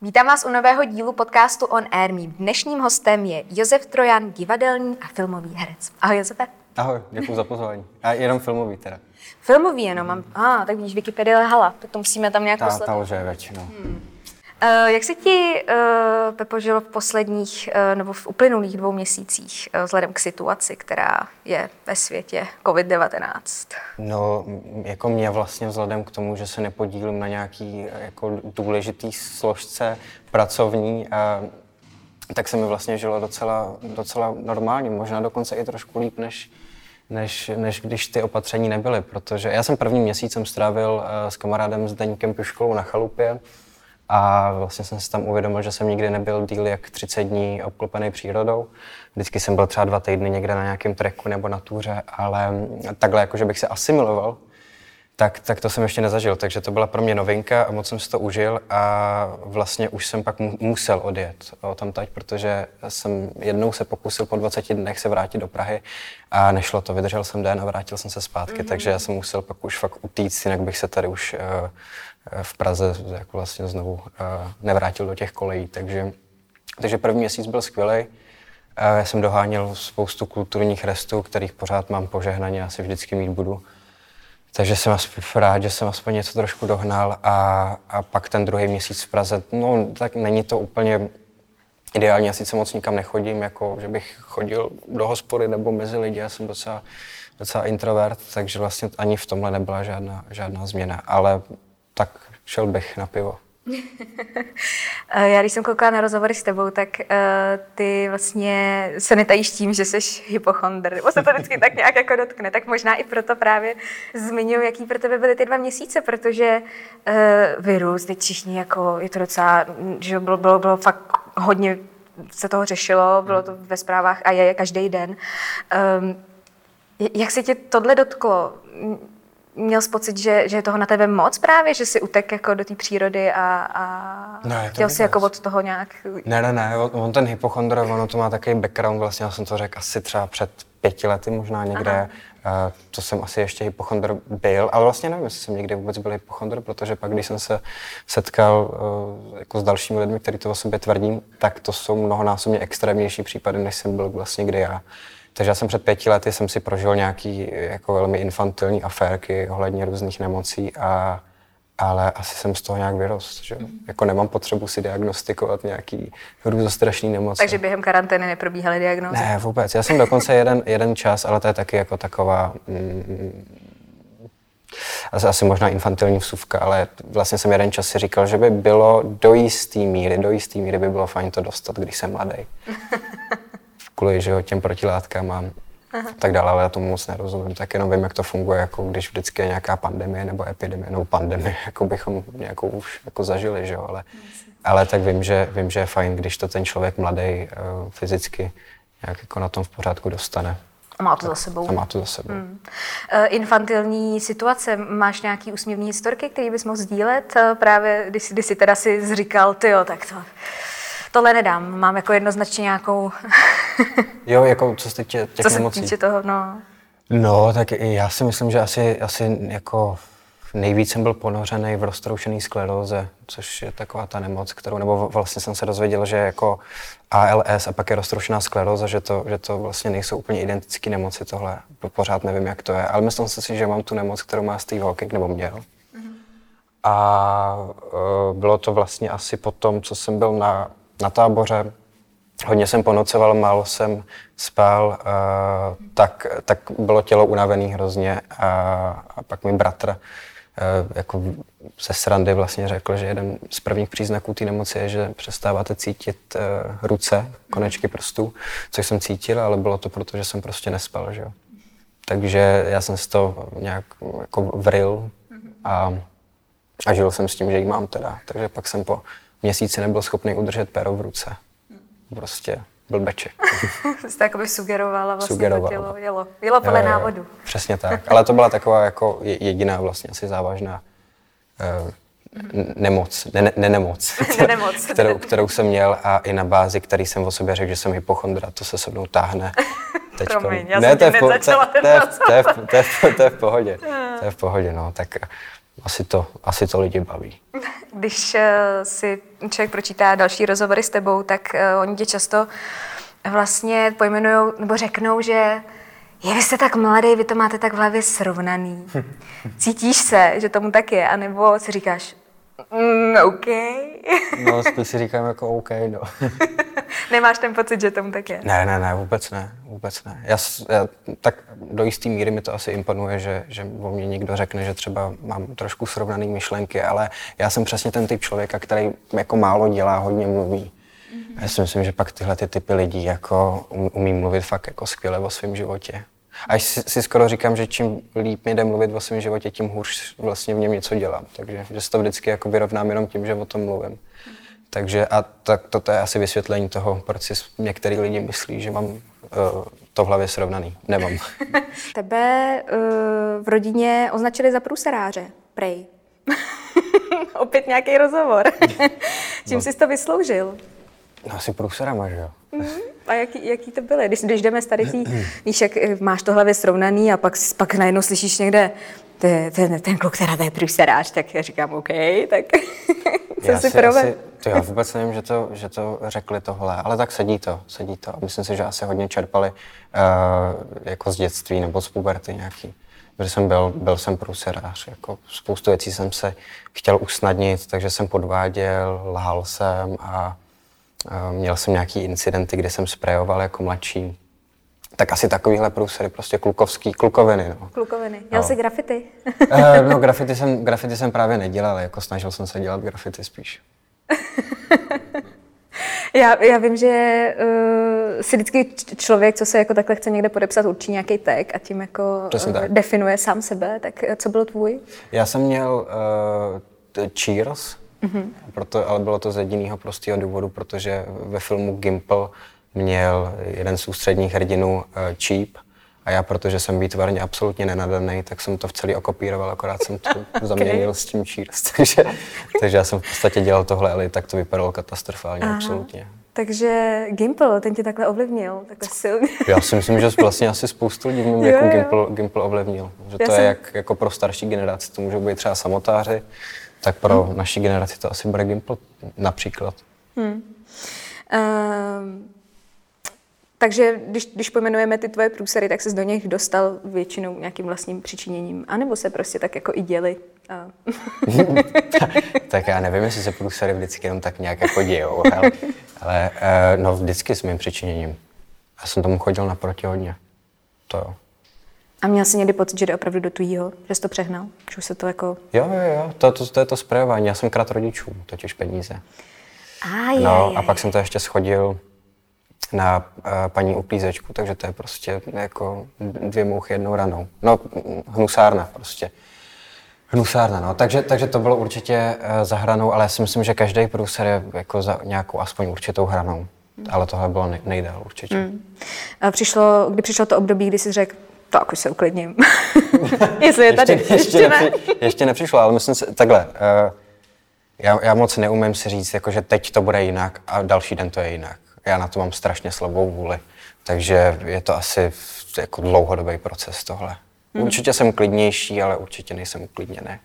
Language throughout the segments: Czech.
Vítám vás u nového dílu podcastu On Air. Mým dnešním hostem je Josef Trojan, divadelní a filmový herec. Ahoj Josefe. Ahoj, děkuji za pozvání. A jenom filmový teda. Filmový jenom, mám, a ah, tak vidíš, Wikipedia lhala, to musíme tam nějak ta, poslat. Ta lže většinou. Hmm. Uh, jak se ti, uh, Pepo, žilo v posledních uh, nebo v uplynulých dvou měsících vzhledem k situaci, která je ve světě COVID-19? No, jako mě vlastně vzhledem k tomu, že se nepodílím na nějaký jako důležitý složce pracovní, tak se mi vlastně žilo docela, docela normálně, možná dokonce i trošku líp, než, než, než když ty opatření nebyly, protože já jsem první měsíc jsem strávil s kamarádem s Deníkem Piškolou na chalupě, a vlastně jsem si tam uvědomil, že jsem nikdy nebyl díl jak 30 dní obklopený přírodou. Vždycky jsem byl třeba dva týdny někde na nějakém treku nebo na túře, ale takhle, jako že bych se asimiloval, tak, tak to jsem ještě nezažil. Takže to byla pro mě novinka a moc jsem si to užil a vlastně už jsem pak mu, musel odjet o tam teď, protože jsem jednou se pokusil po 20 dnech se vrátit do Prahy a nešlo to. Vydržel jsem den a vrátil jsem se zpátky, mm-hmm. takže já jsem musel pak už fakt utíct, jinak bych se tady už uh, v Praze jako vlastně znovu eh, nevrátil do těch kolejí. Takže, takže první měsíc byl skvělý. Eh, já jsem doháněl spoustu kulturních restů, kterých pořád mám požehnaně, asi vždycky mít budu. Takže jsem rád, že jsem aspoň něco trošku dohnal a, a pak ten druhý měsíc v Praze, no tak není to úplně ideální, já sice moc nikam nechodím, jako že bych chodil do hospody nebo mezi lidi, já jsem docela, docela introvert, takže vlastně ani v tomhle nebyla žádná, žádná změna, ale tak šel bych na pivo. Eh, já když jsem koukala na rozhovory s tebou, tak uh, ty vlastně se netajíš tím, že jsi hypochondr, nebo se to vždycky tak nějak jako dotkne. Tak možná i proto právě zmiňuji, jaký pro tebe byly ty dva měsíce, protože uh, virus, teď všichni jako, je to docela, že bylo, bylo, bylo fakt hodně se toho řešilo, bylo to ve zprávách a je každý den. Um, jak se tě tohle dotklo? Měl jsi pocit, že, že je toho na tebe moc právě, že jsi utek jako do té přírody a, a ne, chtěl jsi jako od toho nějak... Ne, ne, ne, on ten hypochondr, ono to má takový background, vlastně já jsem to řekl asi třeba před pěti lety možná někde, Uh, to jsem asi ještě hypochondr byl, ale vlastně nevím, jestli jsem někdy vůbec byl hypochondr, protože pak, když jsem se setkal uh, jako s dalšími lidmi, kteří to o sobě tvrdí, tak to jsou mnohonásobně extrémnější případy, než jsem byl vlastně kdy já. Takže já jsem před pěti lety jsem si prožil nějaký jako velmi infantilní aférky ohledně různých nemocí a ale asi jsem z toho nějak vyrost, že mm. Jako nemám potřebu si diagnostikovat nějaký hrůzostrašný nemoci. Takže během karantény neprobíhaly diagnózy? Ne, vůbec. Já jsem dokonce jeden, jeden čas, ale to je taky jako taková mm, asi, asi možná infantilní vsuvka, ale vlastně jsem jeden čas si říkal, že by bylo do jistý míry, do jistý míry by bylo fajn to dostat, když jsem mladý. kvůli že jo, těm protilátkám a Aha. tak dále, ale já tomu moc nerozumím. Tak jenom vím, jak to funguje, jako když vždycky je nějaká pandemie nebo epidemie, nebo pandemie, jako bychom nějakou už jako zažili, že jo, ale, ale tak vím že, vím, že je fajn, když to ten člověk mladý uh, fyzicky nějak jako na tom v pořádku dostane. A má to za sebou. A má to za sebou. Hmm. Uh, infantilní situace, máš nějaký úsměvný historky, který bys mohl sdílet? Uh, právě když, když jsi teda si zříkal, ty jo, tak to tohle nedám. Mám jako jednoznačně nějakou... jo, jako co se týče těch co nemocí. Co se týče toho, no. No, tak já si myslím, že asi, asi jako nejvíc jsem byl ponořený v roztroušený skleróze, což je taková ta nemoc, kterou, nebo vlastně jsem se dozvěděl, že jako ALS a pak je roztroušená skleróza, že to, že to vlastně nejsou úplně identické nemoci tohle. Pořád nevím, jak to je, ale myslím si, že mám tu nemoc, kterou má Steve Hawking, nebo měl. Mm-hmm. A uh, bylo to vlastně asi po tom, co jsem byl na na táboře. Hodně jsem ponocoval, málo jsem spal, uh, tak, tak bylo tělo unavené hrozně a, a pak mi bratr uh, jako ze srandy vlastně řekl, že jeden z prvních příznaků té nemoci je, že přestáváte cítit uh, ruce, konečky prstů, což jsem cítil, ale bylo to proto, že jsem prostě nespal, že jo. Takže já jsem si to nějak jako vril a, a žil jsem s tím, že ji mám teda. Takže pak jsem po měsíci nebyl schopný udržet pero v ruce. Prostě byl beček. Jste jakoby sugerovala vlastně sugeroval. to tělo, jelo, jelo podle návodu. Přesně tak, ale to byla taková jako jediná vlastně asi závažná uh, nemoc, ne, ne, nemoc, nemoc. kterou, kterou jsem měl a i na bázi, který jsem o sobě řekl, že jsem hypochondra, to se se mnou táhne. Teďko. Promiň, já ne, jsem to je v pohodě. To je v pohodě, no, tak asi to, asi to lidi baví. Když uh, si člověk pročítá další rozhovory s tebou, tak uh, oni tě často vlastně pojmenují nebo řeknou, že je, vy jste tak mladý, vy to máte tak v hlavě srovnaný. Cítíš se, že tomu tak je, anebo si říkáš, mm, OK. no, spíš si říkám jako OK, no. Nemáš ten pocit, že tomu tak je? Ne, ne, ne, vůbec ne, vůbec ne. Já, já tak do jisté míry mi to asi imponuje, že, že o mě někdo řekne, že třeba mám trošku srovnané myšlenky, ale já jsem přesně ten typ člověka, který jako málo dělá, hodně mluví. Mm-hmm. Já si myslím, že pak tyhle ty typy lidí jako umí mluvit fakt jako skvěle o svém životě. A si, si skoro říkám, že čím líp mi jde mluvit o svém životě, tím hůř vlastně v něm něco dělám. Takže že se to vždycky jako vyrovnám jenom tím, že o tom mluvím. Takže a tak toto je asi vysvětlení toho, proč si některý lidi myslí, že mám uh, to v hlavě srovnaný. Nemám. Tebe uh, v rodině označili za průseráře, prej. Opět nějaký rozhovor. Čím no. jsi to vysloužil? No asi průserama, že jo. Mm. A jaký, jaký to byly? Když, když jdeme z tady tý, víš, jak eh, máš to hlavě srovnaný a pak, pak najednou slyšíš někde ten, ten, ten kluk, která to je průserář, tak já říkám OK, tak co já si, si asi, to já vůbec nevím, že to, že to řekli tohle, ale tak sedí to, sedí to. Myslím si, že asi hodně čerpali uh, jako z dětství nebo z puberty nějaký. Protože jsem byl, byl jsem průserář, jako spoustu věcí jsem se chtěl usnadnit, takže jsem podváděl, lhal jsem a Měl jsem nějaký incidenty, kde jsem sprejoval jako mladší. Tak asi takovýhle průsery, prostě klukovský, klukoviny. No. Klukoviny. Měl no. jsi grafity? Eh, no, grafity jsem, grafity jsem právě nedělal, jako snažil jsem se dělat grafity spíš. já, já vím, že uh, si vždycky člověk, co se jako takhle chce někde podepsat, určí nějaký tag a tím jako uh, definuje sám sebe. Tak co byl tvůj? Já jsem měl uh, Cheers, Mm-hmm. Proto, ale bylo to z jediného prostého důvodu, protože ve filmu Gimple měl jeden z ústředních hrdinů uh, Cheap a já, protože jsem výtvarně absolutně nenadaný, tak jsem to v celý okopíroval, akorát jsem to zaměnil s tím Cheers. takže, takže já jsem v podstatě dělal tohle, ale tak to vypadalo katastrofálně, Aha. absolutně. Takže Gimple, ten tě takhle ovlivnil, takhle silně. Já si myslím, že vlastně asi spoustu lidí mě jako Gimple, Gimple ovlivnil. Že já to jsem... je jak, jako pro starší generaci, to můžou být třeba samotáři, tak pro hmm. naší generaci to asi bude Gimple například. Hmm. Uh, takže když, když pojmenujeme ty tvoje průsery, tak se do nich dostal většinou nějakým vlastním přičiněním, anebo se prostě tak jako i děli? Uh. tak já nevím, jestli se průsery vždycky jenom tak nějak jako dějou, ale, ale uh, no vždycky s mým přičiněním. Já jsem tomu chodil naproti hodně. To jo. A měl jsi někdy pocit, že jde opravdu do tujího, že jsi to přehnal? Že už se to jako... Jo, jo, jo, to, to, to je to sprejování. Já jsem krát rodičů, totiž peníze. A, je, no, je, a pak jsem to ještě schodil na uh, paní uklízečku, takže to je prostě jako dvě mouchy jednou ranou. No, hnusárna prostě. Hnusárna, no. Takže, takže to bylo určitě uh, za hranou, ale já si myslím, že každý průser je jako za nějakou aspoň určitou hranou. Hmm. Ale tohle bylo nej- nejdál určitě. Hmm. A přišlo, kdy přišlo to období, kdy jsi řekl, tak už se uklidním. Jestli je tady, ještě, ještě, ještě ne. ještě nepřišlo, ale myslím si, takhle, uh, já, já moc neumím si říct, jako, že teď to bude jinak a další den to je jinak. Já na to mám strašně slabou vůli, takže je to asi jako dlouhodobý proces tohle. Hmm. Určitě jsem klidnější, ale určitě nejsem uklidněný.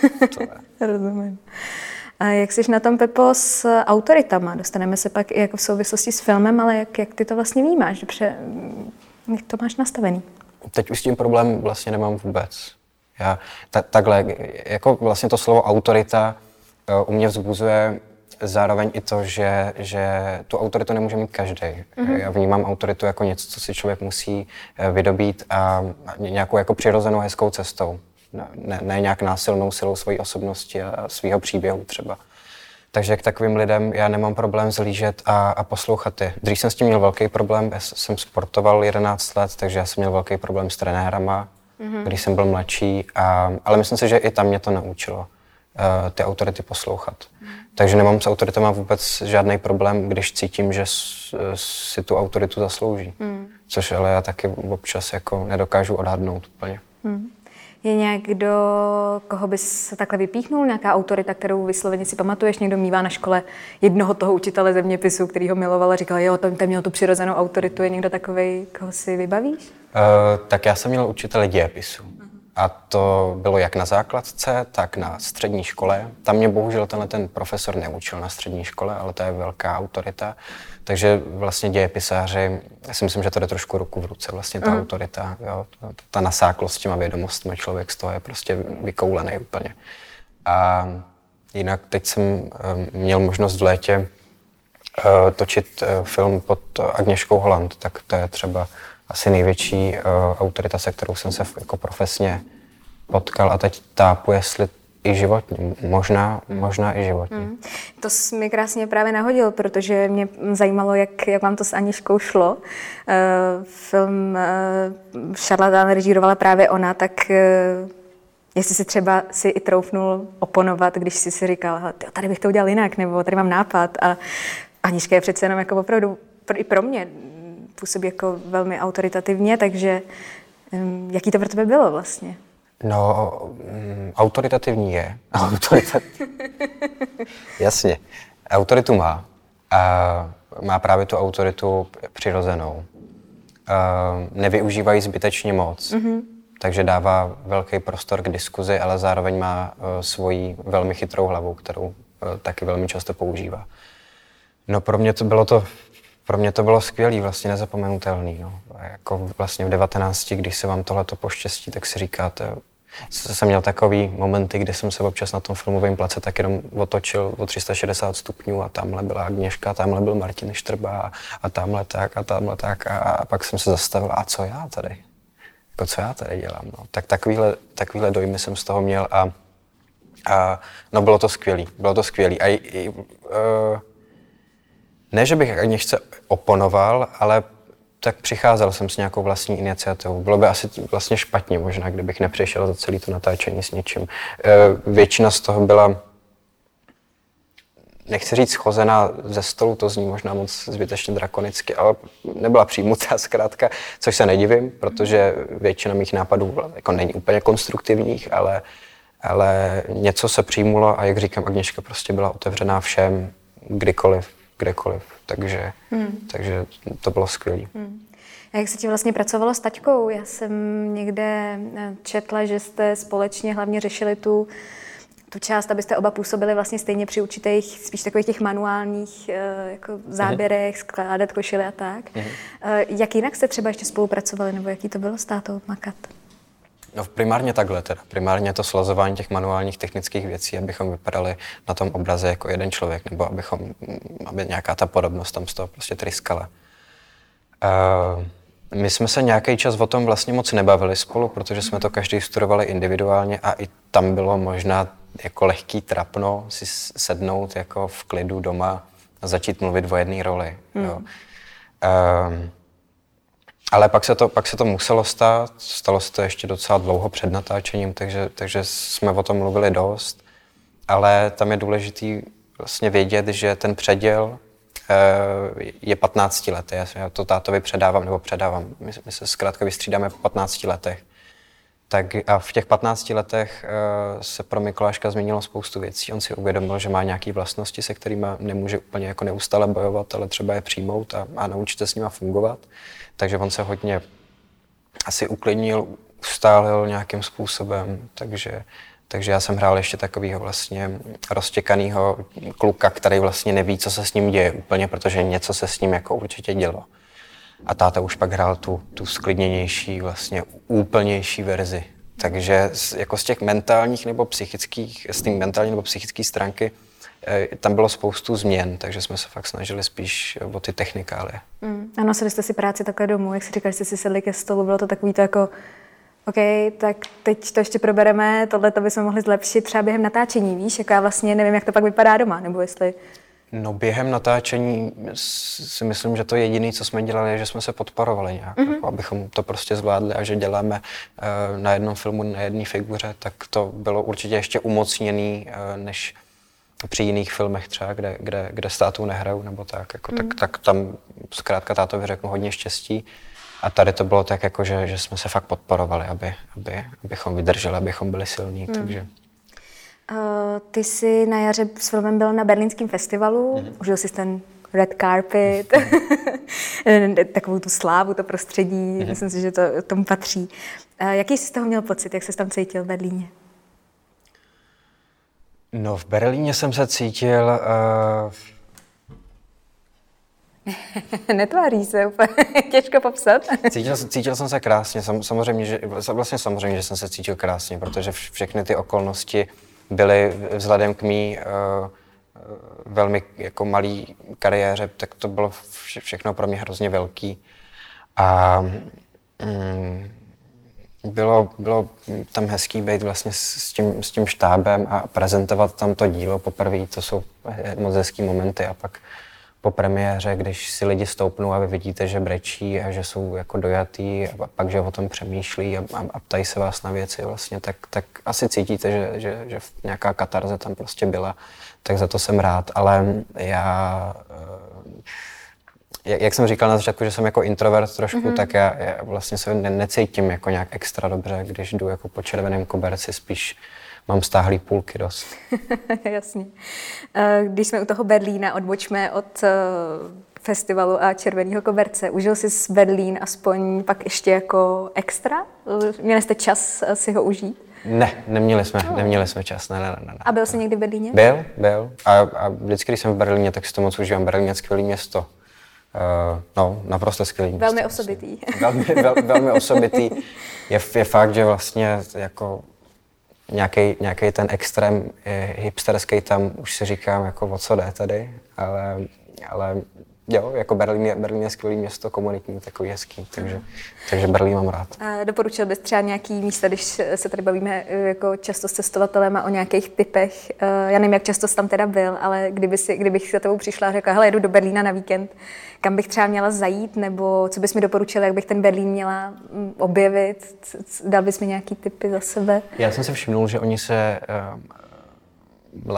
Rozumím. A jak jsi na tom, Pepo, s autoritama? Dostaneme se pak i jako v souvislosti s filmem, ale jak, jak ty to vlastně vnímáš? Dobře, jak to máš nastavený? Teď už s tím problém vlastně nemám vůbec. Já ta, takhle, jako vlastně to slovo autorita uh, u mě vzbuzuje zároveň i to, že, že tu autoritu nemůže mít každý. Mm-hmm. Já vnímám autoritu jako něco, co si člověk musí uh, vydobít a nějakou jako přirozenou hezkou cestou. Ne, ne nějak násilnou silou své osobnosti a svého příběhu třeba. Takže k takovým lidem já nemám problém zlížet a, a poslouchat je. Dřív jsem s tím měl velký problém, já jsem sportoval 11 let, takže já jsem měl velký problém s trenérama, mm-hmm. když jsem byl mladší, a, ale myslím si, že i tam mě to naučilo uh, ty autority poslouchat. Mm. Takže nemám s autoritama vůbec žádný problém, když cítím, že si tu autoritu zaslouží. Mm. Což ale já taky občas jako nedokážu odhadnout úplně. Mm. Je někdo, koho bys se takhle vypíchnul? Nějaká autorita, kterou vysloveně si pamatuješ? Někdo mývá na škole jednoho toho učitele zeměpisu, který ho miloval a říkal, jo, ten, ten měl tu přirozenou autoritu. Je někdo takový, koho si vybavíš? Uh, tak já jsem měl učitele dějepisu. A to bylo jak na základce, tak na střední škole. Tam mě bohužel tenhle ten profesor neučil na střední škole, ale to je velká autorita. Takže vlastně dějepisáři, já si myslím, že to jde trošku ruku v ruce, vlastně ta mm. autorita, jo, ta nasáklost s těma vědomostmi, člověk z toho je prostě vykoulený úplně. A jinak teď jsem um, měl možnost v létě uh, točit uh, film pod Agněškou Holland, tak to je třeba asi největší uh, autorita, se kterou jsem se jako profesně potkal a teď tápu, jestli i životně, možná, možná i životně. Hmm. To jsi mi krásně právě nahodil, protože mě zajímalo, jak, jak vám to s Aniškou šlo. Uh, film uh, Šarlatán režírovala právě ona, tak uh, jestli si třeba si i troufnul oponovat, když jsi si říkal, tady bych to udělal jinak, nebo tady mám nápad. A Aniška je přece jenom jako opravdu i pro mě působí jako velmi autoritativně, takže um, jaký to pro tebe bylo vlastně? No, um, autoritativní je. Autoritativ... Jasně. Autoritu má. A má právě tu autoritu přirozenou. Uh, nevyužívají zbytečně moc. Mm-hmm. Takže dává velký prostor k diskuzi, ale zároveň má uh, svoji velmi chytrou hlavu, kterou uh, taky velmi často používá. No pro mě to bylo to pro mě to bylo skvělé, vlastně nezapomenutelný. No. Jako vlastně v 19, když se vám tohle poštěstí, tak si říkáte, jsem měl takový momenty, kdy jsem se občas na tom filmovém place tak jenom otočil o 360 stupňů a tamhle byla Agněška, tamhle byl Martin Štrba a tamhle tak a tamhle tak a, a pak jsem se zastavil, a co já tady? Jako co já tady dělám? No. Tak takovýhle, takovýhle dojmy jsem z toho měl a, a no bylo to skvělý, bylo to skvělý. A i, i, uh, ne, že bych Agněšce oponoval, ale tak přicházel jsem s nějakou vlastní iniciativou. Bylo by asi vlastně špatně možná, kdybych nepřišel za celý to natáčení s něčím. E, většina z toho byla, nechci říct schozená ze stolu, to zní možná moc zbytečně drakonicky, ale nebyla přijmutá zkrátka, což se nedivím, protože většina mých nápadů jako není úplně konstruktivních, ale, ale něco se přijmulo a jak říkám, Agněška prostě byla otevřená všem, kdykoliv kdekoliv. Takže, hmm. takže to bylo skvělé. Hmm. A jak se ti vlastně pracovalo s taťkou? Já jsem někde eh, četla, že jste společně hlavně řešili tu, tu část, abyste oba působili vlastně stejně při určitých, spíš takových těch manuálních eh, jako záběrech, mm. skládat košily a tak. Mm. Jak jinak jste třeba ještě spolupracovali, nebo jaký to bylo s tátou makat? No primárně takhle teda. Primárně to slazování těch manuálních technických věcí, abychom vypadali na tom obraze jako jeden člověk, nebo abychom, aby nějaká ta podobnost tam z toho prostě tryskala. Uh, my jsme se nějaký čas o tom vlastně moc nebavili spolu, protože jsme to každý studovali individuálně a i tam bylo možná jako lehký trapno si sednout jako v klidu doma a začít mluvit o jedné roli. Hmm. Jo. Uh, ale pak se, to, pak se to muselo stát, stalo se to ještě docela dlouho před natáčením, takže, takže jsme o tom mluvili dost. Ale tam je důležitý vlastně vědět, že ten předěl eh, je 15 letý. Já to tátovi předávám, nebo předávám. My, my se zkrátka vystřídáme po 15 letech. Tak a v těch 15 letech uh, se pro Mikuláška změnilo spoustu věcí. On si uvědomil, že má nějaké vlastnosti, se kterými nemůže úplně jako neustále bojovat, ale třeba je přijmout a, a naučit se s nimi fungovat. Takže on se hodně asi uklidnil, ustálil nějakým způsobem, takže, takže já jsem hrál ještě takového vlastně roztěkaného kluka, který vlastně neví, co se s ním děje úplně, protože něco se s ním jako určitě dělo. A táta už pak hrál tu, tu sklidněnější, vlastně úplnější verzi. Takže z, jako z těch mentálních nebo psychických, z té mentální nebo psychické stránky Eh, tam bylo spoustu změn, takže jsme se fakt snažili spíš o ty technikálie. Mm. Ano, sedli jste si práci takhle domů, jak si říkali, jste si sedli ke stolu, bylo to takový to jako OK, tak teď to ještě probereme, tohle to bychom mohli zlepšit třeba během natáčení, víš, jako já vlastně nevím, jak to pak vypadá doma, nebo jestli... No během natáčení si myslím, že to jediné, co jsme dělali, je, že jsme se podporovali nějak, mm-hmm. jako, abychom to prostě zvládli a že děláme uh, na jednom filmu, na jedné figuře, tak to bylo určitě ještě umocněný, uh, než při jiných filmech třeba, kde, kde, kde s tátou nehrajou nebo tak, jako, mm. tak, tak tam zkrátka tátovi řeknu hodně štěstí. A tady to bylo tak, jako, že, že jsme se fakt podporovali, aby, aby, abychom vydrželi, abychom byli silní. Mm. Takže. Uh, ty jsi na jaře s filmem byl na berlínském festivalu, mm. užil jsi ten red carpet. takovou tu slávu, to prostředí, mm-hmm. myslím si, že to tomu patří. Jaký jsi z toho měl pocit, jak se tam cítil v Berlíně? No, v Berlíně jsem se cítil... Uh... Netváří se úplně, těžko popsat. cítil, cítil jsem se krásně, Sam, samozřejmě, že, vlastně samozřejmě, že jsem se cítil krásně, protože všechny ty okolnosti byly vzhledem k mý uh, velmi jako malý kariéře, tak to bylo všechno pro mě hrozně velký. A mm, bylo, bylo tam hezký být vlastně s tím, s tím štábem a prezentovat tam to dílo poprvé, to jsou moc hezký momenty a pak po premiéře, když si lidi stoupnou a vy vidíte, že brečí a že jsou jako dojatý a pak, že o tom přemýšlí a, a, a ptají se vás na věci vlastně, tak, tak asi cítíte, že, že, že nějaká katarze tam prostě byla, tak za to jsem rád, ale já jak, jak jsem říkal na začátku, že jsem jako introvert trošku, mm-hmm. tak já, já vlastně se ne, necítím jako nějak extra dobře, když jdu jako po červeném koberci, spíš mám stáhlý půlky dost. Jasně. Eh, když jsme u toho Berlína, odbočme od eh, festivalu a Červeného koberce. Užil jsi z Berlín aspoň pak ještě jako extra? Měli jste čas eh, si ho užít? Ne, neměli jsme, no. neměli jsme čas, ne, ne, ne, ne. A byl jsi někdy v Berlíně? Byl, byl. A, a vždycky, když jsem v Berlíně, tak si to moc užívám. Berlín je skvělé město. Uh, no, naprosto skvělý. Velmi město, osobitý. Velmi, vel, velmi osobitý. Je, je fakt, že vlastně jako nějaký ten extrém hipsterský tam už si říkám, jako o co jde tady, ale, ale Jo, jako Berlín je, Berlín je skvělé město, komunitní, takový hezký, takže, takže Berlín mám rád. A doporučil bys třeba nějaký místa, když se tady bavíme eh, jako často s cestovatelem a o nějakých typech. Eh, já nevím, jak často jsi tam teda byl, ale kdyby si, kdybych se tebou přišla a řekla, hele, jedu do Berlína na víkend, kam bych třeba měla zajít, nebo co bys mi doporučil, jak bych ten Berlín měla objevit? Dal bys mi nějaký typy za sebe? Já jsem se všimnul, že oni se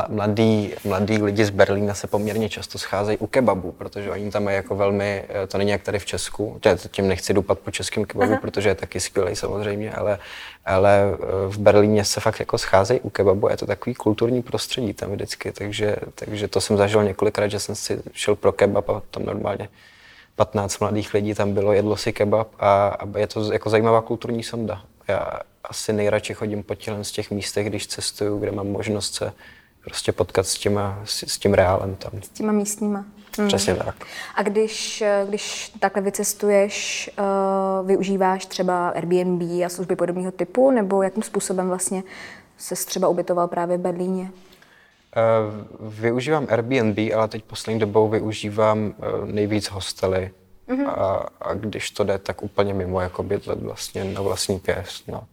mladí, mladí lidi z Berlína se poměrně často scházejí u kebabu, protože oni tam mají jako velmi, eh, to není jak tady v Česku, tím nechci dupat po českém kebabu, Aha. protože je taky skvělý samozřejmě, ale, ale eh, v Berlíně se fakt jako scházejí u kebabu a je to takový kulturní prostředí tam vždycky, takže, takže to jsem zažil několikrát, že jsem si šel pro kebab a tam normálně 15 mladých lidí tam bylo, jedlo si kebab a, a je to jako zajímavá kulturní sonda. Já asi nejradši chodím po tělen z těch místech, když cestuju, kde mám možnost se prostě potkat s, těma, s, s tím reálem tam. S těma místníma. Hmm. Přesně tak. A když, když takhle vycestuješ, uh, využíváš třeba Airbnb a služby podobného typu, nebo jakým způsobem vlastně se třeba ubytoval právě v Berlíně? Uh, využívám Airbnb, ale teď poslední dobou využívám uh, nejvíc hostely. Mm-hmm. A, a když to jde, tak úplně mimo, jako bydlet vlastně na vlastní pěst. No.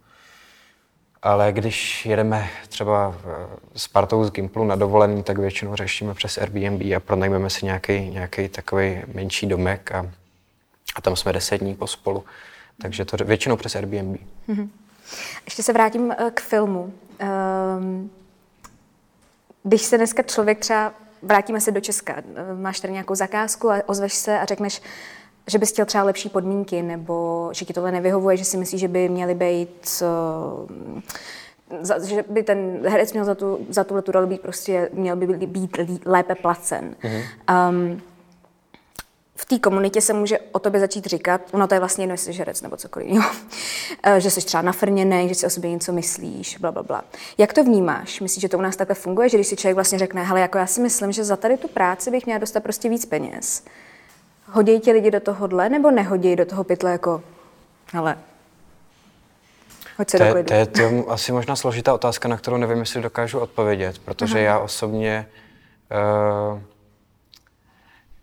Ale když jedeme třeba s partou z Gimplu na dovolený, tak většinou řešíme přes Airbnb a pronajmeme si nějaký, nějaký takový menší domek a, a tam jsme deset dní pospolu. Takže to většinou přes Airbnb. Mm-hmm. Ještě se vrátím eh, k filmu. Um, když se dneska člověk třeba, vrátíme se do Česka, eh, máš tady nějakou zakázku a ozveš se a řekneš, že bys chtěl třeba lepší podmínky, nebo že ti tohle nevyhovuje, že si myslíš, že by měly být uh, že by ten herec měl za tu, za tuhle tu roli být prostě, měl by být lépe placen. Mm-hmm. Um, v té komunitě se může o tobě začít říkat, ono to je vlastně jedno, jestli jsi herec nebo cokoliv jo. Eh, že jsi třeba nafrněný, že si o sobě něco myslíš, bla, bla, bla. Jak to vnímáš? Myslíš, že to u nás takhle funguje, že když si člověk vlastně řekne, hele, jako já si myslím, že za tady tu práci bych měla dostat prostě víc peněz, Hodí ti lidi do tohohle, nebo nehodí do toho pytle jako, ale Hoď se to, je, to, je, to je asi možná složitá otázka, na kterou nevím, jestli dokážu odpovědět, protože Aha. já osobně uh,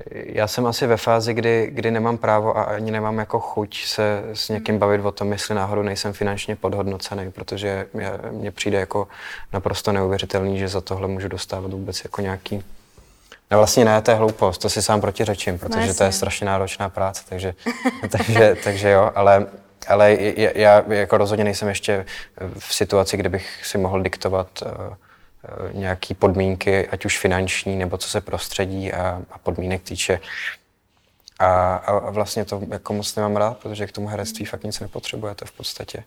já jsem asi ve fázi, kdy, kdy nemám právo a ani nemám jako chuť se s někým bavit o tom, jestli náhodou nejsem finančně podhodnocený, protože mně přijde jako naprosto neuvěřitelný, že za tohle můžu dostávat vůbec jako nějaký No vlastně ne, to je hloupost, to si sám protiřečím, protože no, to je strašně náročná práce, takže, takže, takže jo, ale, ale já jako rozhodně nejsem ještě v situaci, kde bych si mohl diktovat uh, uh, nějaký podmínky, ať už finanční, nebo co se prostředí a, a podmínek týče. A, a vlastně to jako moc nemám rád, protože k tomu herectví fakt nic nepotřebujete v podstatě.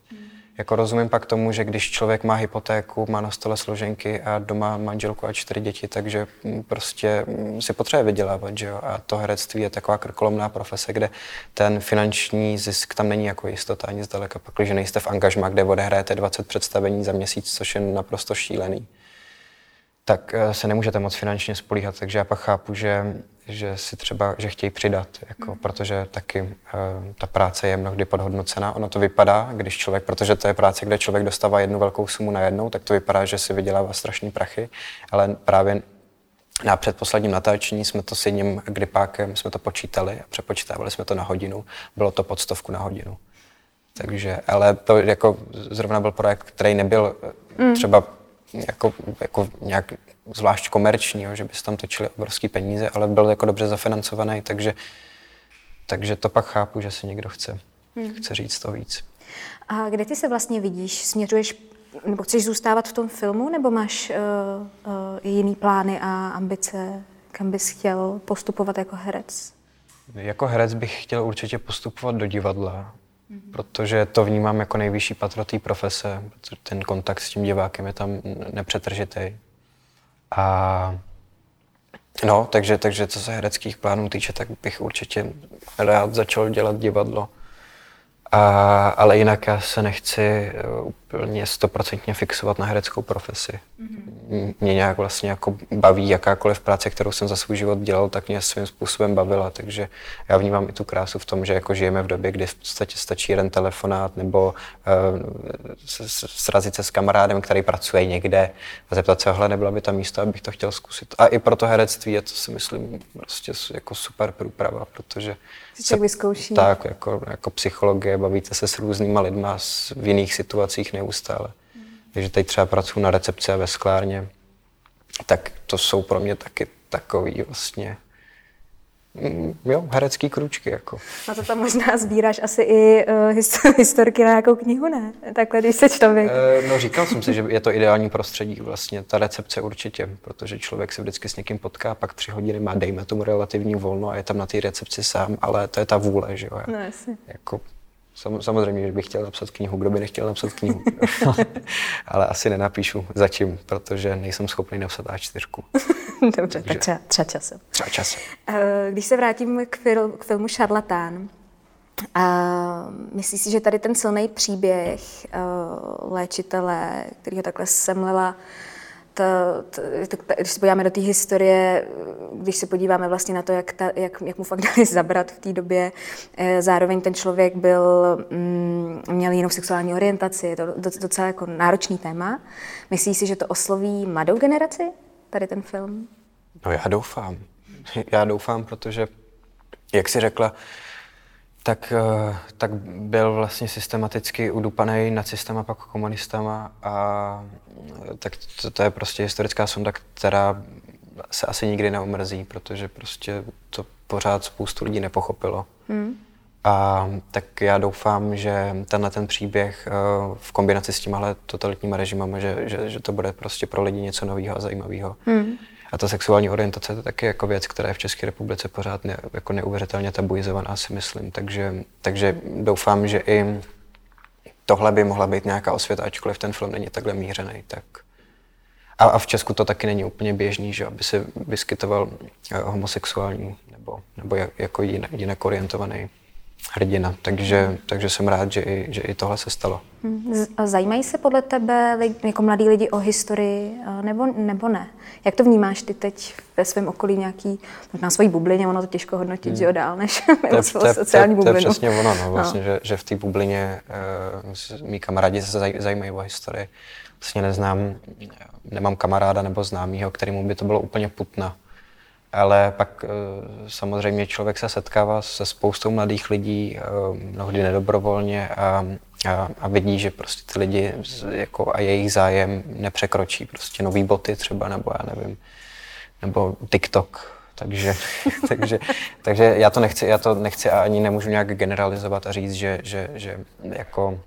Jako rozumím pak tomu, že když člověk má hypotéku, má na stole složenky a doma manželku a čtyři děti, takže mm, prostě mm, si potřebuje vydělávat, že jo? A to herectví je taková krkolomná profese, kde ten finanční zisk tam není jako jistota ani zdaleka, pak, že nejste v angažmá, kde odehrajete 20 představení za měsíc, což je naprosto šílený tak eh, se nemůžete moc finančně spolíhat, takže já pak chápu, že, že si třeba, že chtějí přidat, jako, mm. protože taky uh, ta práce je mnohdy podhodnocená. Ono to vypadá, když člověk, protože to je práce, kde člověk dostává jednu velkou sumu na jednou, tak to vypadá, že si vydělává strašný prachy, ale právě na předposledním natáčení jsme to s jedním gripákem jsme to počítali a přepočítávali jsme to na hodinu. Bylo to pod stovku na hodinu. Takže, ale to jako zrovna byl projekt, který nebyl mm. třeba jako, jako nějak zvlášť komerční, jo, že by se tam točili obrovský peníze, ale byl jako dobře zafinancovaný, takže, takže to pak chápu, že si někdo chce, hmm. chce říct to víc. A kde ty se vlastně vidíš? Směřuješ nebo chceš zůstávat v tom filmu, nebo máš uh, uh, jiný plány a ambice, kam bys chtěl postupovat jako herec? Jako herec bych chtěl určitě postupovat do divadla, mm-hmm. protože to vnímám jako nejvyšší patro té profese, protože ten kontakt s tím divákem je tam nepřetržitý. A no, takže, takže co se hereckých plánů týče, tak bych určitě rád začal dělat divadlo. A, ale jinak já se nechci úplně stoprocentně fixovat na hereckou profesi. Mm-hmm. Mě nějak vlastně jako baví jakákoliv práce, kterou jsem za svůj život dělal, tak mě svým způsobem bavila, takže já vnímám i tu krásu v tom, že jako žijeme v době, kdy v podstatě stačí jeden telefonát nebo uh, srazit se s kamarádem, který pracuje někde a zeptat se, hle, nebyla by tam místo, abych to chtěl zkusit. A i pro to herectví je to si myslím prostě jako super průprava, protože se, vyzkouší. Tak, jako, jako psychologie, bavíte se s různýma lidma v jiných situacích neustále. Takže teď třeba pracuji na recepci a ve sklárně, tak to jsou pro mě taky takový vlastně Mm, jo, herecký kručky. Jako. A to tam možná sbíráš asi i uh, historky na nějakou knihu, ne? Takhle, když se člověk... Uh, no, říkal jsem si, že je to ideální prostředí vlastně, ta recepce určitě, protože člověk se vždycky s někým potká, pak tři hodiny má, dejme tomu, relativní volno a je tam na té recepci sám, ale to je ta vůle, že jo? No, jasně. Jako, Sam, samozřejmě, že bych chtěl napsat knihu, kdo by nechtěl napsat knihu. Ale asi nenapíšu zatím, protože nejsem schopný napsat A4. Dobře, Takže, tak třeba, třeba časem. Třeba časem. Eh, když se vrátím k, fil, k filmu Šarlatán, a myslíš si, že tady ten silný příběh uh, léčitele, který ho takhle semlela ta, ta, ta, když se podíváme do té historie, když se podíváme vlastně na to, jak, ta, jak, jak mu fakt dali zabrat v té době, eh, zároveň ten člověk byl, mm, měl jinou sexuální orientaci, je to docela jako náročný téma. Myslíš si, že to osloví mladou generaci, tady ten film? No já doufám. Já doufám, protože, jak jsi řekla, tak, eh, tak byl vlastně systematicky udupaný nacistama, pak komunistama a eh, tak to, to je prostě historická sonda, která se asi nikdy neumrzí, protože prostě to pořád spoustu lidí nepochopilo. Hmm. A tak já doufám, že tenhle ten příběh eh, v kombinaci s těmahle totalitníma režimama, že, že, že to bude prostě pro lidi něco nového a zajímavého. Hmm. A ta sexuální orientace je taky jako věc, která je v České republice pořád ne, jako neuvěřitelně tabuizovaná, si myslím. Takže, takže doufám, že i tohle by mohla být nějaká osvěta, ačkoliv ten film není takhle mířený. Tak. A, a v Česku to taky není úplně běžný, že aby se vyskytoval eh, homosexuální nebo, nebo jako jinak, jinak orientovaný hrdina. Takže, takže jsem rád, že i, že i tohle se stalo. Hmm. Zajímají se podle tebe jako mladí lidi o historii nebo, nebo ne? Jak to vnímáš ty teď ve svém okolí nějaký, na svojí bublině, ono to těžko hodnotit, hmm. že jo, dál než to to, sociální bublinu. To je přesně ono, no, vlastně, no. Že, že v té bublině uh, mý kamarádi se zaj, zajímají o historii. Vlastně neznám, nemám kamaráda nebo známýho, kterému by to bylo úplně putna ale pak eh, samozřejmě člověk se setkává se spoustou mladých lidí, eh, mnohdy nedobrovolně a, a, a vidí, že prostě ty lidi jako a jejich zájem nepřekročí prostě nový boty třeba, nebo já nevím, nebo TikTok. Takže, takže, takže já to nechci, já to nechci a ani nemůžu nějak generalizovat a říct, že, že, že jako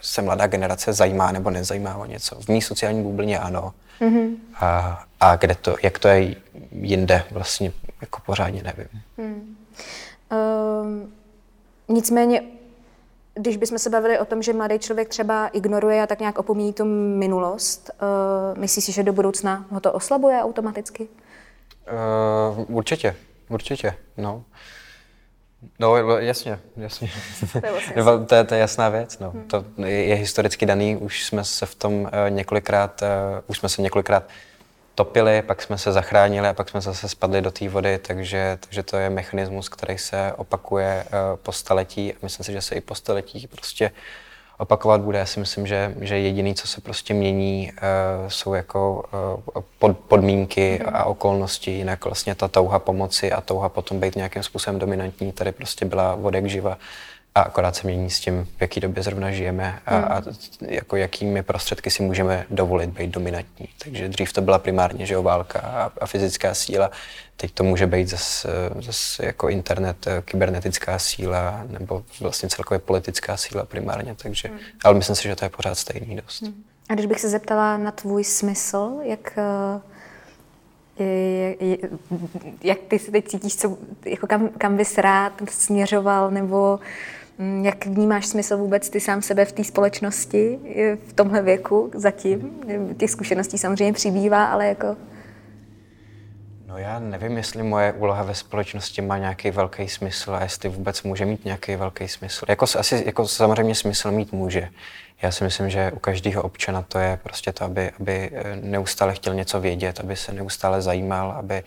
se mladá generace zajímá nebo nezajímá o něco. V mý sociální bublině ano. Mm-hmm. A, a kde to, jak to je jinde, vlastně jako pořádně nevím. Mm. Uh, nicméně když bychom se bavili o tom, že mladý člověk třeba ignoruje a tak nějak opomíjí tu minulost, uh, myslíš si, že do budoucna ho to oslabuje automaticky? Uh, určitě, určitě, no. No, jasně, jasně. To je, vlastně to, je, to je jasná věc. No. Hmm. To je, je historicky daný, už jsme se v tom uh, několikrát, uh, už jsme se několikrát topili, pak jsme se zachránili a pak jsme zase spadli do té vody, takže, takže to je mechanismus, který se opakuje uh, po staletí a myslím si, že se i po staletí prostě opakovat bude. Já si myslím, že, že jediný, co se prostě mění, uh, jsou jako uh, pod, podmínky a okolnosti, jinak vlastně ta touha pomoci a touha potom být nějakým způsobem dominantní tady prostě byla vodek živa a akorát se mění s tím, v jaký době zrovna žijeme a, hmm. a jako jakými prostředky si můžeme dovolit být dominantní. Takže dřív to byla primárně že válka a, a fyzická síla, teď to může být zase, zase jako internet, eh, kybernetická síla nebo vlastně celkově politická síla primárně, takže, hmm. ale myslím si, že to je pořád stejný dost. Hmm. A když bych se zeptala na tvůj smysl, jak jak, eh, jak ty se teď cítíš, co, jako kam, kam bys rád směřoval, nebo Mm, jak vnímáš smysl vůbec ty sám sebe v té společnosti v tomhle věku zatím? Těch zkušeností samozřejmě přibývá, ale jako... No já nevím, jestli moje úloha ve společnosti má nějaký velký smysl a jestli vůbec může mít nějaký velký smysl. Jako, asi jako samozřejmě smysl mít může. Já si myslím, že u každého občana to je prostě to, aby, aby eh, neustále chtěl něco vědět, aby se neustále zajímal, aby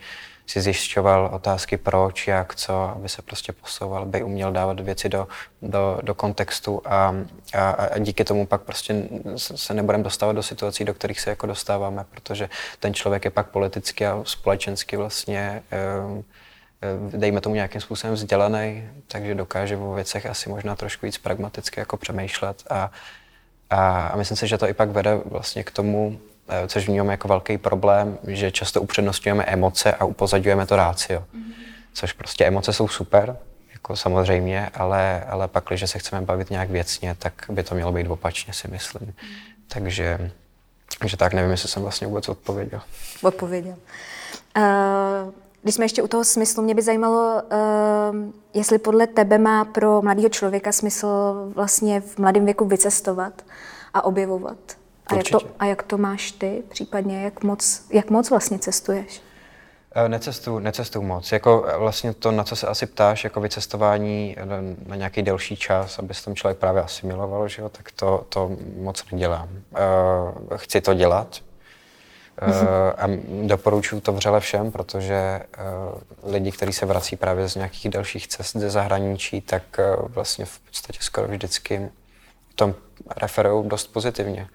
si zjišťoval otázky proč, jak, co, aby se prostě posouval, aby uměl dávat věci do, do, do kontextu a, a, a díky tomu pak prostě se nebudeme dostávat do situací, do kterých se jako dostáváme, protože ten člověk je pak politicky a společensky vlastně eh, dejme tomu nějakým způsobem vzdělaný, takže dokáže o věcech asi možná trošku víc pragmaticky jako přemýšlet a, a, a myslím si, že to i pak vede vlastně k tomu, což vnímáme jako velký problém, že často upřednostňujeme emoce a upozadňujeme to rácio. Mm-hmm. Což prostě emoce jsou super, jako samozřejmě, ale, ale pak, když se chceme bavit nějak věcně, tak by to mělo být opačně, si myslím. Mm. Takže, takže tak, nevím, jestli jsem vlastně vůbec odpověděl. Odpověděl. Uh, když jsme ještě u toho smyslu, mě by zajímalo, uh, jestli podle tebe má pro mladého člověka smysl vlastně v mladém věku vycestovat a objevovat. A jak, to, a jak to máš ty, případně jak moc, jak moc vlastně cestuješ? Eh, necestuju, necestuju moc. Jako eh, vlastně to, na co se asi ptáš, jako vycestování na, na nějaký delší čas, aby se tam člověk právě asimiloval, že jo, tak to, to moc nedělám. Chci to dělat, Uh, a doporučuji to vřele všem, protože lidi, kteří se vrací právě z nějakých dalších cest ze zahraničí, tak vlastně v podstatě skoro vždycky tom referují dost pozitivně.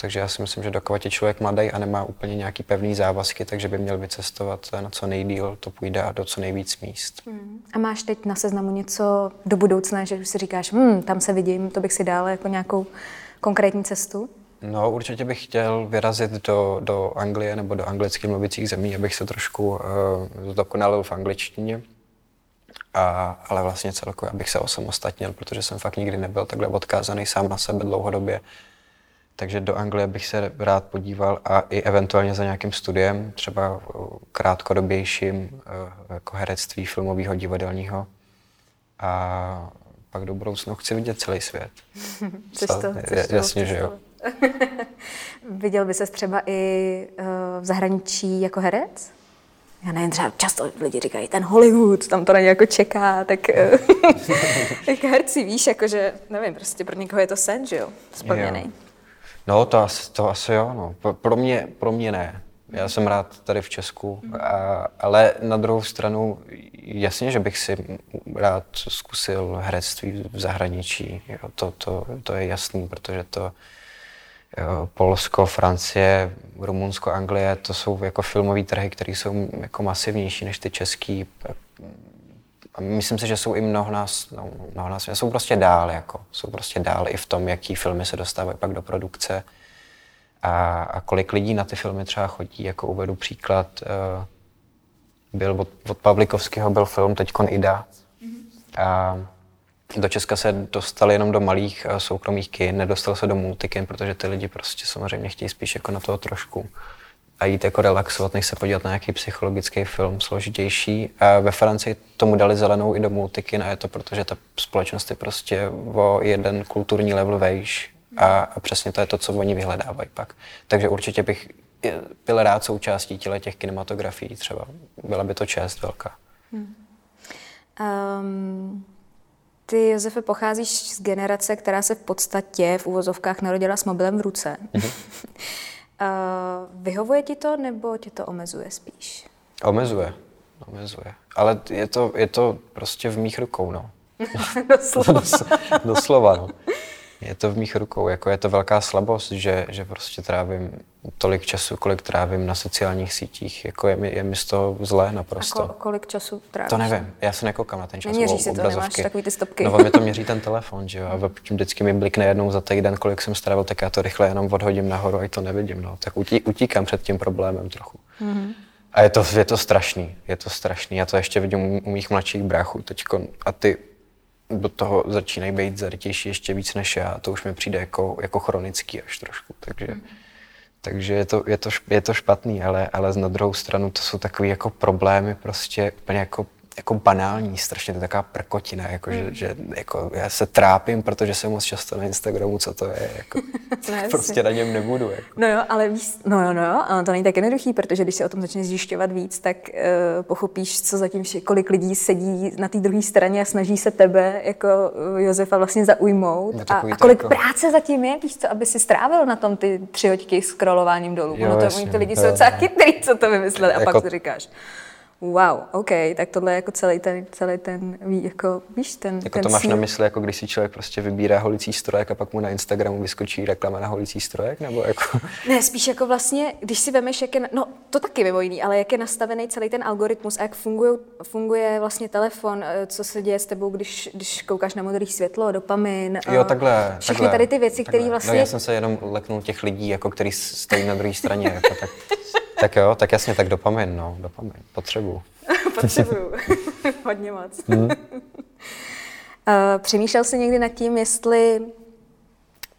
Takže já si myslím, že dokud je člověk mladý a nemá úplně nějaký pevný závazky, takže by měl vycestovat na co nejdíl, to půjde a do co nejvíc míst. Hmm. A máš teď na seznamu něco do budoucna, že si říkáš, hm, tam se vidím, to bych si dal jako nějakou konkrétní cestu? No, určitě bych chtěl vyrazit do, do Anglie nebo do anglicky mluvících zemí, abych se trošku uh, zdokonalil v angličtině. A, ale vlastně celkově, abych se osamostatnil, protože jsem fakt nikdy nebyl takhle odkázaný sám na sebe dlouhodobě takže do Anglie bych se rád podíval a i eventuálně za nějakým studiem, třeba krátkodobějším, eh, jako herectví filmového, divadelního. A pak do budoucna chci vidět celý svět. Což to, což to jasně, že jo. Viděl by se třeba i uh, v zahraničí jako herec? Já nevím, třeba často lidi říkají, ten Hollywood, tam to na jako čeká, tak jako herci víš, jakože, nevím, prostě pro někoho je to sen, že jo, splněný. Jo. No, to asi, to asi jo. No. Pro, mě, pro mě ne. Já jsem rád tady v Česku, a, ale na druhou stranu jasně, že bych si rád zkusil herectví v zahraničí. Jo, to, to, to je jasný, protože to jo, Polsko, Francie, Rumunsko, Anglie, to jsou jako filmové trhy, které jsou jako masivnější než ty český. A myslím si, že jsou i mnoho nás, no, mnoho nás, jsou prostě dál, jako, jsou prostě dál i v tom, jaký filmy se dostávají pak do produkce. A, a kolik lidí na ty filmy třeba chodí. Jako uvedu příklad, uh, byl od, od Pavlikovského byl film Teďkon Ida. A do Česka se dostal jenom do malých uh, soukromých kin, nedostal se do multikin, protože ty lidi prostě samozřejmě chtějí spíš jako na toho trošku a jít jako relaxovat, než se podívat na nějaký psychologický film složitější. A ve Francii tomu dali zelenou i do multikin a je to proto, že ta společnost je prostě o jeden kulturní level vejš a, a přesně to je to, co oni vyhledávají pak. Takže určitě bych byl rád součástí těle těch kinematografií třeba. Byla by to čest velká. Hmm. Um, ty, Josefe, pocházíš z generace, která se v podstatě v úvozovkách narodila s mobilem v ruce. Mm-hmm. vyhovuje ti to, nebo tě to omezuje spíš? Omezuje. Omezuje. Ale je to, je to prostě v mých rukou, no. Doslova. Doslova, no je to v mých rukou. Jako je to velká slabost, že, že prostě trávím tolik času, kolik trávím na sociálních sítích. Jako je mi, je mi z toho zlé naprosto. A ko, kolik času trávíš? To nevím. Já se nekoukám na ten čas. Neměří si to, nemáš takový ty stopky. No, mi to měří ten telefon, že jo. A vždycky mi blikne jednou za týden, kolik jsem strávil, tak já to rychle jenom odhodím nahoru a to nevidím. No. Tak utí, utíkám před tím problémem trochu. Mm-hmm. A je to, je to strašný, je to strašný. Já to ještě vidím u, u mých mladších bráchů teďko. A ty do toho začínají být zartější ještě víc než já. To už mi přijde jako, jako chronický až trošku. Takže, mm. takže je, to, je, to, je to špatný, ale, ale na druhou stranu to jsou takové jako problémy prostě úplně jako jako banální, strašně to je taková prkotina, jako, mm. že, že jako já se trápím, protože jsem moc často na Instagramu, co to je, jako, no, prostě na něm nebudu. Jako. No jo, ale víš, no jo, no jo, ale to není tak jednoduchý, protože když se o tom začneš zjišťovat víc, tak uh, pochopíš, co zatím, kolik lidí sedí na té druhé straně a snaží se tebe jako uh, Josefa vlastně zaujmout no, a, a kolik jako... práce zatím je, víš co, aby si strávil na tom ty tři hoďky scrollováním dolů. Jo, no to jasně, oni ty lidi jsou docela chytrý, co to vymysleli a jako... pak si říkáš wow, OK, tak tohle je jako celý ten, celý ten, jako, víš, ten Jako ten to máš síl. na mysli, jako když si člověk prostě vybírá holicí strojek a pak mu na Instagramu vyskočí reklama na holicí strojek, nebo jako? Ne, spíš jako vlastně, když si vemeš, jak je, no to taky mimo jiný, ale jak je nastavený celý ten algoritmus a jak funguje, funguje vlastně telefon, eh, co se děje s tebou, když, když koukáš na modrý světlo, dopamin. Jo, takhle. Všechny takhle, tady ty věci, které vlastně... No já jsem se jenom leknul těch lidí, jako který stojí na druhé straně, jako tak. Tak jo, tak jasně, tak dopamin, no, dopamin, potřebuju. potřebuju, hodně moc. Hmm. uh, přemýšlel jsi někdy nad tím, jestli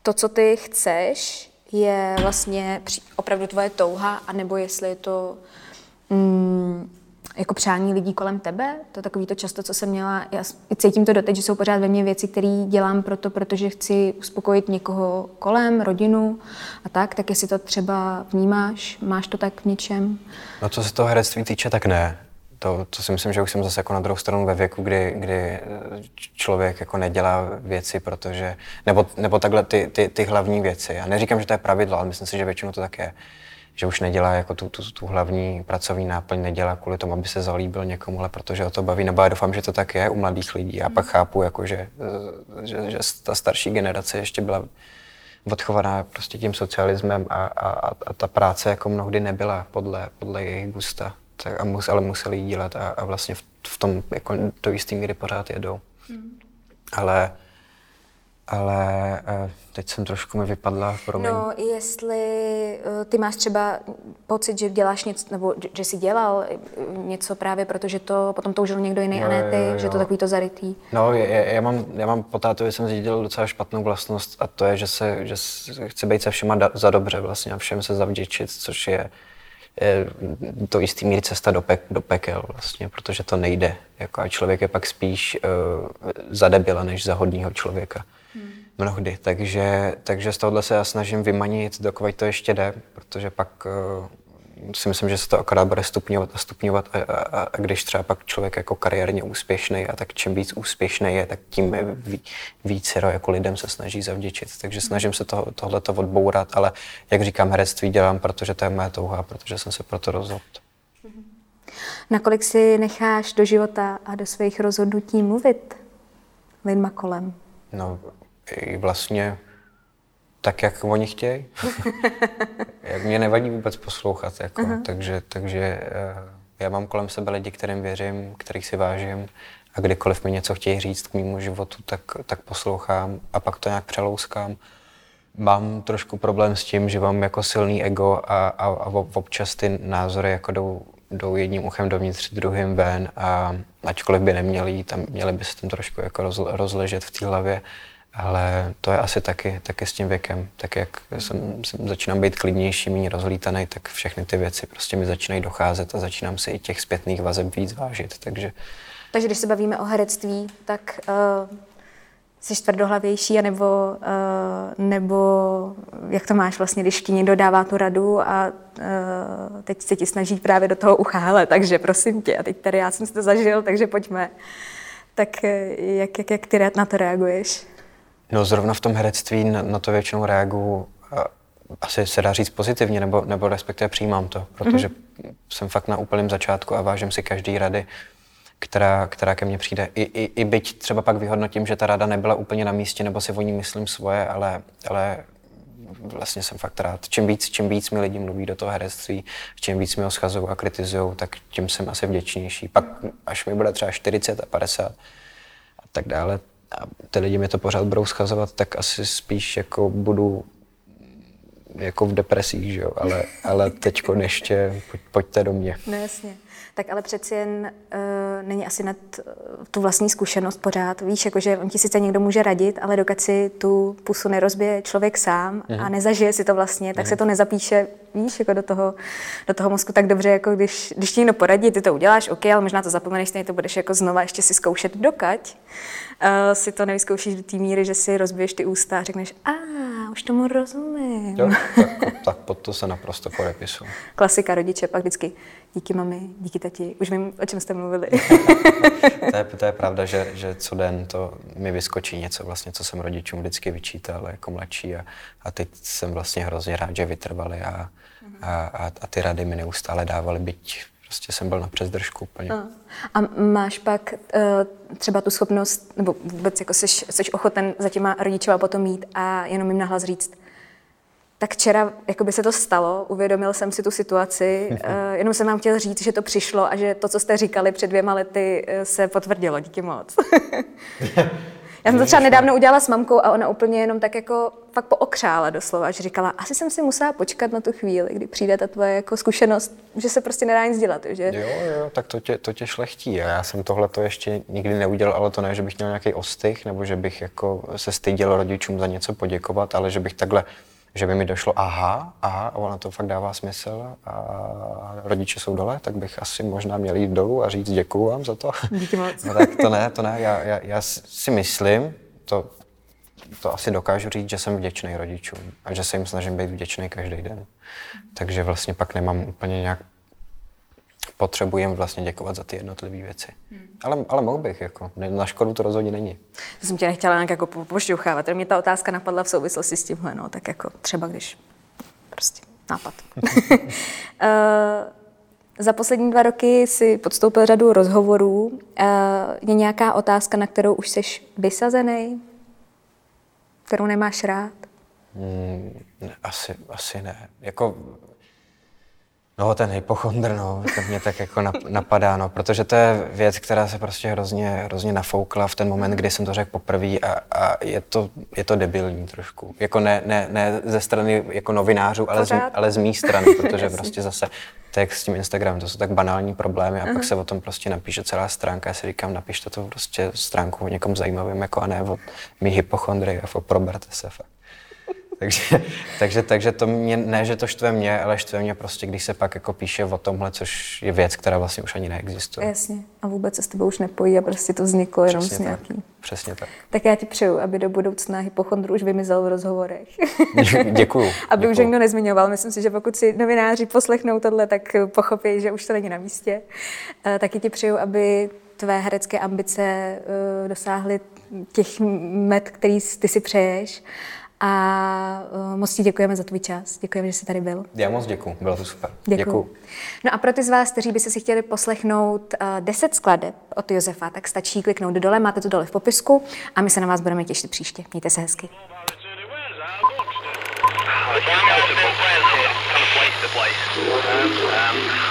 to, co ty chceš, je vlastně opravdu tvoje touha, anebo jestli je to mm, jako přání lidí kolem tebe. To takový to často, co jsem měla. Já cítím to doteď, že jsou pořád ve mně věci, které dělám proto, protože chci uspokojit někoho kolem, rodinu a tak. Tak jestli to třeba vnímáš, máš to tak v něčem? No co se toho herectví týče, tak ne. To, to si myslím, že už jsem zase jako na druhou stranu ve věku, kdy, kdy člověk jako nedělá věci, protože, nebo, nebo takhle ty, ty, ty hlavní věci. Já neříkám, že to je pravidlo, ale myslím si, že většinou to tak je že už nedělá jako tu, tu, tu hlavní pracovní náplň, nedělá kvůli tomu, aby se zalíbil někomu, ale protože o to baví. Nebo já doufám, že to tak je u mladých lidí. Já pak chápu, jako, že, že, že ta starší generace ještě byla odchovaná prostě tím socialismem a, a, a ta práce jako mnohdy nebyla podle, podle jejich gusta. Tak a mus, ale museli ji dělat a, a vlastně v, v tom jako do jistý míry pořád jedou. Hmm. Ale ale uh, teď jsem trošku mi vypadla, promiň. No, jestli uh, ty máš třeba pocit, že děláš něco, nebo že jsi dělal eh, něco právě proto, že to potom toužil někdo jiný jo, a ne ty, jo, jo. že to takový to zarytý. No, je, já, mám, já mám po tátovi jsem zdědil docela špatnou vlastnost a to je, že se, že chci být se všema da, za dobře vlastně a všem se zavděčit, což je, je to jistý míry cesta do, pek, do pekel vlastně, protože to nejde. Jako a člověk je pak spíš uh, za debila, než za hodního člověka. Mnohdy, takže, takže z tohohle se já snažím vymanit, dokud to ještě jde, protože pak uh, si myslím, že se to akorát bude stupňovat a stupňovat a, a, a když třeba pak člověk jako kariérně úspěšný a tak čím víc úspěšný je, tak tím ví, více jako lidem se snaží zavděčit. Takže hmm. snažím se to, tohleto odbourat, ale jak říkám, herectví dělám, protože to je moje touha, protože jsem se proto rozhodl. Hmm. Nakolik si necháš do života a do svých rozhodnutí mluvit lidma kolem? No, vlastně tak, jak oni chtějí. jak mě nevadí vůbec poslouchat, jako. Uh-huh. takže, takže eh, já mám kolem sebe lidi, kterým věřím, kterých si vážím a kdykoliv mi něco chtějí říct k mému životu, tak, tak poslouchám a pak to nějak přelouskám. Mám trošku problém s tím, že mám jako silný ego a, a, a občas ty názory jako jdou, jdou jedním uchem dovnitř, druhým ven a ačkoliv by neměli, tam měli by se tam trošku jako rozležet v té hlavě, ale to je asi taky, taky s tím věkem. Tak jak jsem, jsem začínám být klidnější, méně rozlítaný, tak všechny ty věci prostě mi začínají docházet a začínám si i těch zpětných vazeb víc vážit. Takže, takže když se bavíme o herectví, tak uh, jsi tvrdohlavější, anebo, uh, nebo jak to máš vlastně, když ti někdo dává tu radu a uh, teď se ti snaží právě do toho uchálet, takže prosím tě, a teď tady já jsem si to zažil, takže pojďme. Tak jak, jak, jak ty na to reaguješ? No zrovna v tom herectví na, na to většinou reaguju asi se dá říct pozitivně, nebo, nebo respektive přijímám to, protože mm-hmm. jsem fakt na úplném začátku a vážím si každý rady, která, která ke mně přijde. I, i, I byť třeba pak vyhodnotím, že ta rada nebyla úplně na místě, nebo si o ní myslím svoje, ale, ale vlastně jsem fakt rád. Čím víc, čím víc mi lidi mluví do toho herectví, čím víc mi ho schazují a kritizují, tak tím jsem asi vděčnější. Pak, až mi bude třeba 40 a 50 a tak dále, a ty lidi mi to pořád budou schazovat, tak asi spíš jako budu jako v depresích, že jo? Ale, ale teďko ještě pojď, pojďte do mě. No jasně tak ale přeci jen uh, není asi nad uh, tu vlastní zkušenost pořád. Víš, jakože on ti sice někdo může radit, ale dokud si tu pusu nerozbije člověk sám mm. a mhm. nezažije si to vlastně, tak mm. se to nezapíše, víš, jako do toho, do toho mozku tak dobře, jako když, když ti někdo poradí, ty to uděláš, ok, ale možná to zapomeneš, stejně to budeš jako znova ještě si zkoušet, dokať uh, si to nevyzkoušíš do té míry, že si rozbiješ ty ústa a řekneš, a už tomu rozumím. Jo, tak, tak pod to se naprosto podepisu. Klasika rodiče, pak vždycky díky mami, díky tati, už vím, o čem jste mluvili. to, je, to je pravda, že, že co den to mi vyskočí něco, vlastně, co jsem rodičům vždycky vyčítal jako mladší a, a teď jsem vlastně hrozně rád, že vytrvali a, a, a, a ty rady mi neustále dávali, byť prostě jsem byl na přezdržku úplně. A, a máš pak uh, třeba tu schopnost, nebo vůbec jako jsi, jsi ochoten za těma rodičova potom mít a jenom jim nahlas říct, tak včera jako by se to stalo, uvědomil jsem si tu situaci, uh, jenom jsem vám chtěl říct, že to přišlo a že to, co jste říkali před dvěma lety, uh, se potvrdilo. Díky moc. Já jsem to třeba nedávno udělala s mamkou a ona úplně jenom tak jako fakt pookřála doslova, že říkala, asi jsem si musela počkat na tu chvíli, kdy přijde ta tvoje jako zkušenost, že se prostě nedá nic dělat. Že? Jo, jo, tak to tě, to tě šlechtí. Já jsem tohle to ještě nikdy neudělal, ale to ne, že bych měl nějaký ostych, nebo že bych jako se styděl rodičům za něco poděkovat, ale že bych takhle že by mi došlo, aha, aha, ono to fakt dává smysl a rodiče jsou dole, tak bych asi možná měl jít dolů a říct děkuju vám za to. Díky moc. no, tak to ne, to ne, já, já, já si myslím, to, to asi dokážu říct, že jsem vděčný rodičům a že se jim snažím být vděčný každý den. Takže vlastně pak nemám úplně nějak potřebujeme vlastně děkovat za ty jednotlivé věci. Hmm. Ale, ale mohl bych, jako. Na škodu to rozhodně není. To jsem tě nechtěla nějak jako pošťuchávat. Mě ta otázka napadla v souvislosti s tímhle, no, tak jako třeba když prostě nápad. uh, za poslední dva roky si podstoupil řadu rozhovorů. Uh, je nějaká otázka, na kterou už jsi vysazený? Kterou nemáš rád? Hmm, asi, asi ne. Jako No, ten hypochondr, no, to mě tak jako napadá, no, protože to je věc, která se prostě hrozně, hrozně nafoukla v ten moment, kdy jsem to řekl poprvé a, a je, to, je to debilní trošku. Jako ne, ne, ne ze strany jako novinářů, ale z, ale z mý strany, protože prostě zase tak s tím Instagramem, to jsou tak banální problémy a uh-huh. pak se o tom prostě napíše celá stránka. Já si říkám, napište to prostě stránku o někom zajímavým, jako a ne o mý hypochondrii a proberte se fakt. Takže, takže, takže to mě, ne, že to štve mě, ale štve mě prostě, když se pak jako píše o tomhle, což je věc, která vlastně už ani neexistuje. Jasně. A vůbec se s tebou už nepojí a prostě to vzniklo jenom Přesně s nějakým. Tak. Přesně tak. Tak já ti přeju, aby do budoucna hypochondru už vymizel v rozhovorech. Děkuju. aby děkuju. už někdo nezmiňoval. Myslím si, že pokud si novináři poslechnou tohle, tak pochopí, že už to není na místě. Eh, taky ti přeju, aby tvé herecké ambice eh, dosáhly těch met, který ty si přeješ a moc ti děkujeme za tvůj čas. Děkujeme, že jsi tady byl. Já moc děkuji, bylo to super. Děkuji. děkuji. No a pro ty z vás, kteří by se si chtěli poslechnout 10 skladeb od Josefa, tak stačí kliknout dole, máte to dole v popisku a my se na vás budeme těšit příště. Mějte se hezky. Um, um.